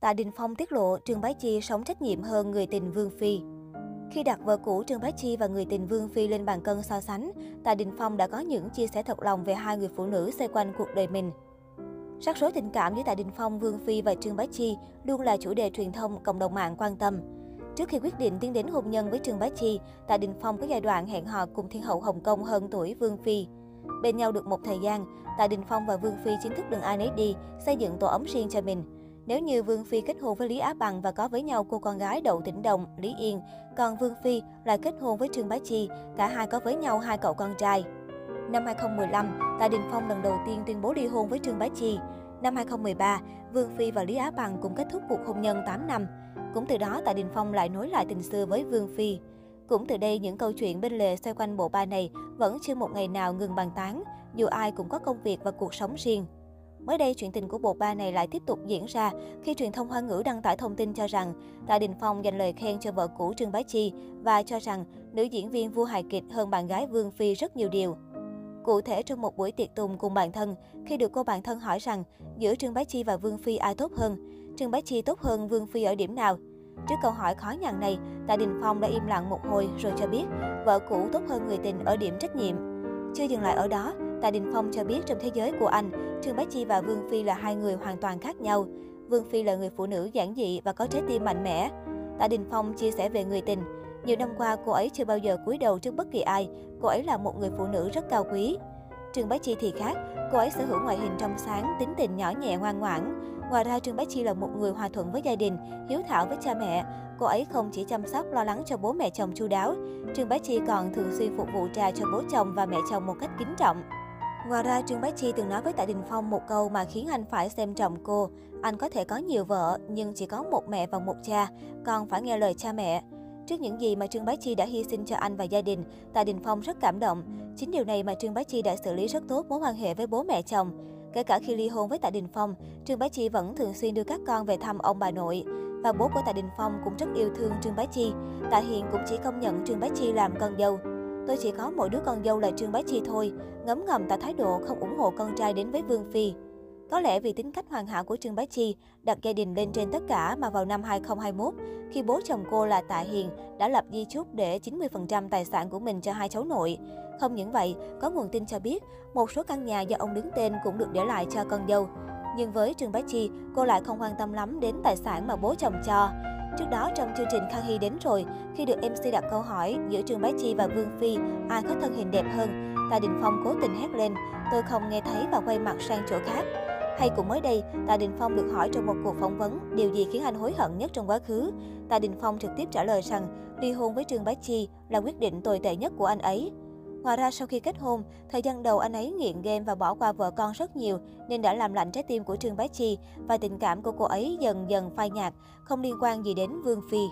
Tạ Đình Phong tiết lộ Trương Bá Chi sống trách nhiệm hơn người tình Vương Phi. Khi đặt vợ cũ Trương Bá Chi và người tình Vương Phi lên bàn cân so sánh, Tạ Đình Phong đã có những chia sẻ thật lòng về hai người phụ nữ xoay quanh cuộc đời mình. Sắc số tình cảm giữa Tạ Đình Phong, Vương Phi và Trương Bá Chi luôn là chủ đề truyền thông cộng đồng mạng quan tâm. Trước khi quyết định tiến đến hôn nhân với Trương Bá Chi, Tạ Đình Phong có giai đoạn hẹn hò cùng thiên hậu Hồng Kông hơn tuổi Vương Phi. Bên nhau được một thời gian, Tạ Đình Phong và Vương Phi chính thức đường ai nấy đi, xây dựng tổ ấm riêng cho mình. Nếu như Vương Phi kết hôn với Lý Á Bằng và có với nhau cô con gái Đậu Tĩnh Đồng, Lý Yên, còn Vương Phi lại kết hôn với Trương Bá Chi, cả hai có với nhau hai cậu con trai. Năm 2015, Tạ Đình Phong lần đầu tiên tuyên bố ly hôn với Trương Bá Chi. Năm 2013, Vương Phi và Lý Á Bằng cũng kết thúc cuộc hôn nhân 8 năm. Cũng từ đó, Tạ Đình Phong lại nối lại tình xưa với Vương Phi. Cũng từ đây, những câu chuyện bên lề xoay quanh bộ ba này vẫn chưa một ngày nào ngừng bàn tán, dù ai cũng có công việc và cuộc sống riêng. Mới đây, chuyện tình của bộ ba này lại tiếp tục diễn ra khi truyền thông Hoa ngữ đăng tải thông tin cho rằng Tạ Đình Phong dành lời khen cho vợ cũ Trương Bá Chi và cho rằng nữ diễn viên vua hài kịch hơn bạn gái Vương Phi rất nhiều điều. Cụ thể trong một buổi tiệc tùng cùng bạn thân, khi được cô bạn thân hỏi rằng giữa Trương Bá Chi và Vương Phi ai tốt hơn, Trương Bá Chi tốt hơn Vương Phi ở điểm nào? Trước câu hỏi khó nhằn này, Tạ Đình Phong đã im lặng một hồi rồi cho biết vợ cũ tốt hơn người tình ở điểm trách nhiệm. Chưa dừng lại ở đó, Tạ Đình Phong cho biết trong thế giới của anh, Trương Bá Chi và Vương Phi là hai người hoàn toàn khác nhau. Vương Phi là người phụ nữ giản dị và có trái tim mạnh mẽ. Tạ Đình Phong chia sẻ về người tình. Nhiều năm qua, cô ấy chưa bao giờ cúi đầu trước bất kỳ ai. Cô ấy là một người phụ nữ rất cao quý. Trương Bá Chi thì khác, cô ấy sở hữu ngoại hình trong sáng, tính tình nhỏ nhẹ ngoan ngoãn. Ngoài ra, Trương Bá Chi là một người hòa thuận với gia đình, hiếu thảo với cha mẹ. Cô ấy không chỉ chăm sóc, lo lắng cho bố mẹ chồng chu đáo. Trương Bá Chi còn thường xuyên phục vụ trà cho bố chồng và mẹ chồng một cách kính trọng. Ngoài ra, Trương Bá Chi từng nói với Tạ Đình Phong một câu mà khiến anh phải xem trọng cô. Anh có thể có nhiều vợ, nhưng chỉ có một mẹ và một cha, còn phải nghe lời cha mẹ. Trước những gì mà Trương Bá Chi đã hy sinh cho anh và gia đình, Tạ Đình Phong rất cảm động. Chính điều này mà Trương Bá Chi đã xử lý rất tốt mối quan hệ với bố mẹ chồng. Kể cả khi ly hôn với Tạ Đình Phong, Trương Bá Chi vẫn thường xuyên đưa các con về thăm ông bà nội. Và bố của Tạ Đình Phong cũng rất yêu thương Trương Bá Chi. Tạ Hiền cũng chỉ công nhận Trương Bá Chi làm con dâu. Tôi chỉ có mỗi đứa con dâu là Trương Bá Chi thôi, ngấm ngầm tỏ thái độ không ủng hộ con trai đến với Vương Phi. Có lẽ vì tính cách hoàn hảo của Trương Bá Chi đặt gia đình lên trên tất cả mà vào năm 2021, khi bố chồng cô là Tạ Hiền đã lập di chúc để 90% tài sản của mình cho hai cháu nội. Không những vậy, có nguồn tin cho biết một số căn nhà do ông đứng tên cũng được để lại cho con dâu. Nhưng với Trương Bá Chi, cô lại không quan tâm lắm đến tài sản mà bố chồng cho. Trước đó trong chương trình Khang Hy đến rồi, khi được MC đặt câu hỏi giữa Trương Bá Chi và Vương Phi ai có thân hình đẹp hơn, Tạ Đình Phong cố tình hét lên, tôi không nghe thấy và quay mặt sang chỗ khác. Hay cũng mới đây, Tạ Đình Phong được hỏi trong một cuộc phỏng vấn điều gì khiến anh hối hận nhất trong quá khứ. Tạ Đình Phong trực tiếp trả lời rằng ly hôn với Trương Bá Chi là quyết định tồi tệ nhất của anh ấy. Ngoài ra sau khi kết hôn, thời gian đầu anh ấy nghiện game và bỏ qua vợ con rất nhiều nên đã làm lạnh trái tim của Trương Bá Chi và tình cảm của cô ấy dần dần phai nhạt, không liên quan gì đến Vương Phi.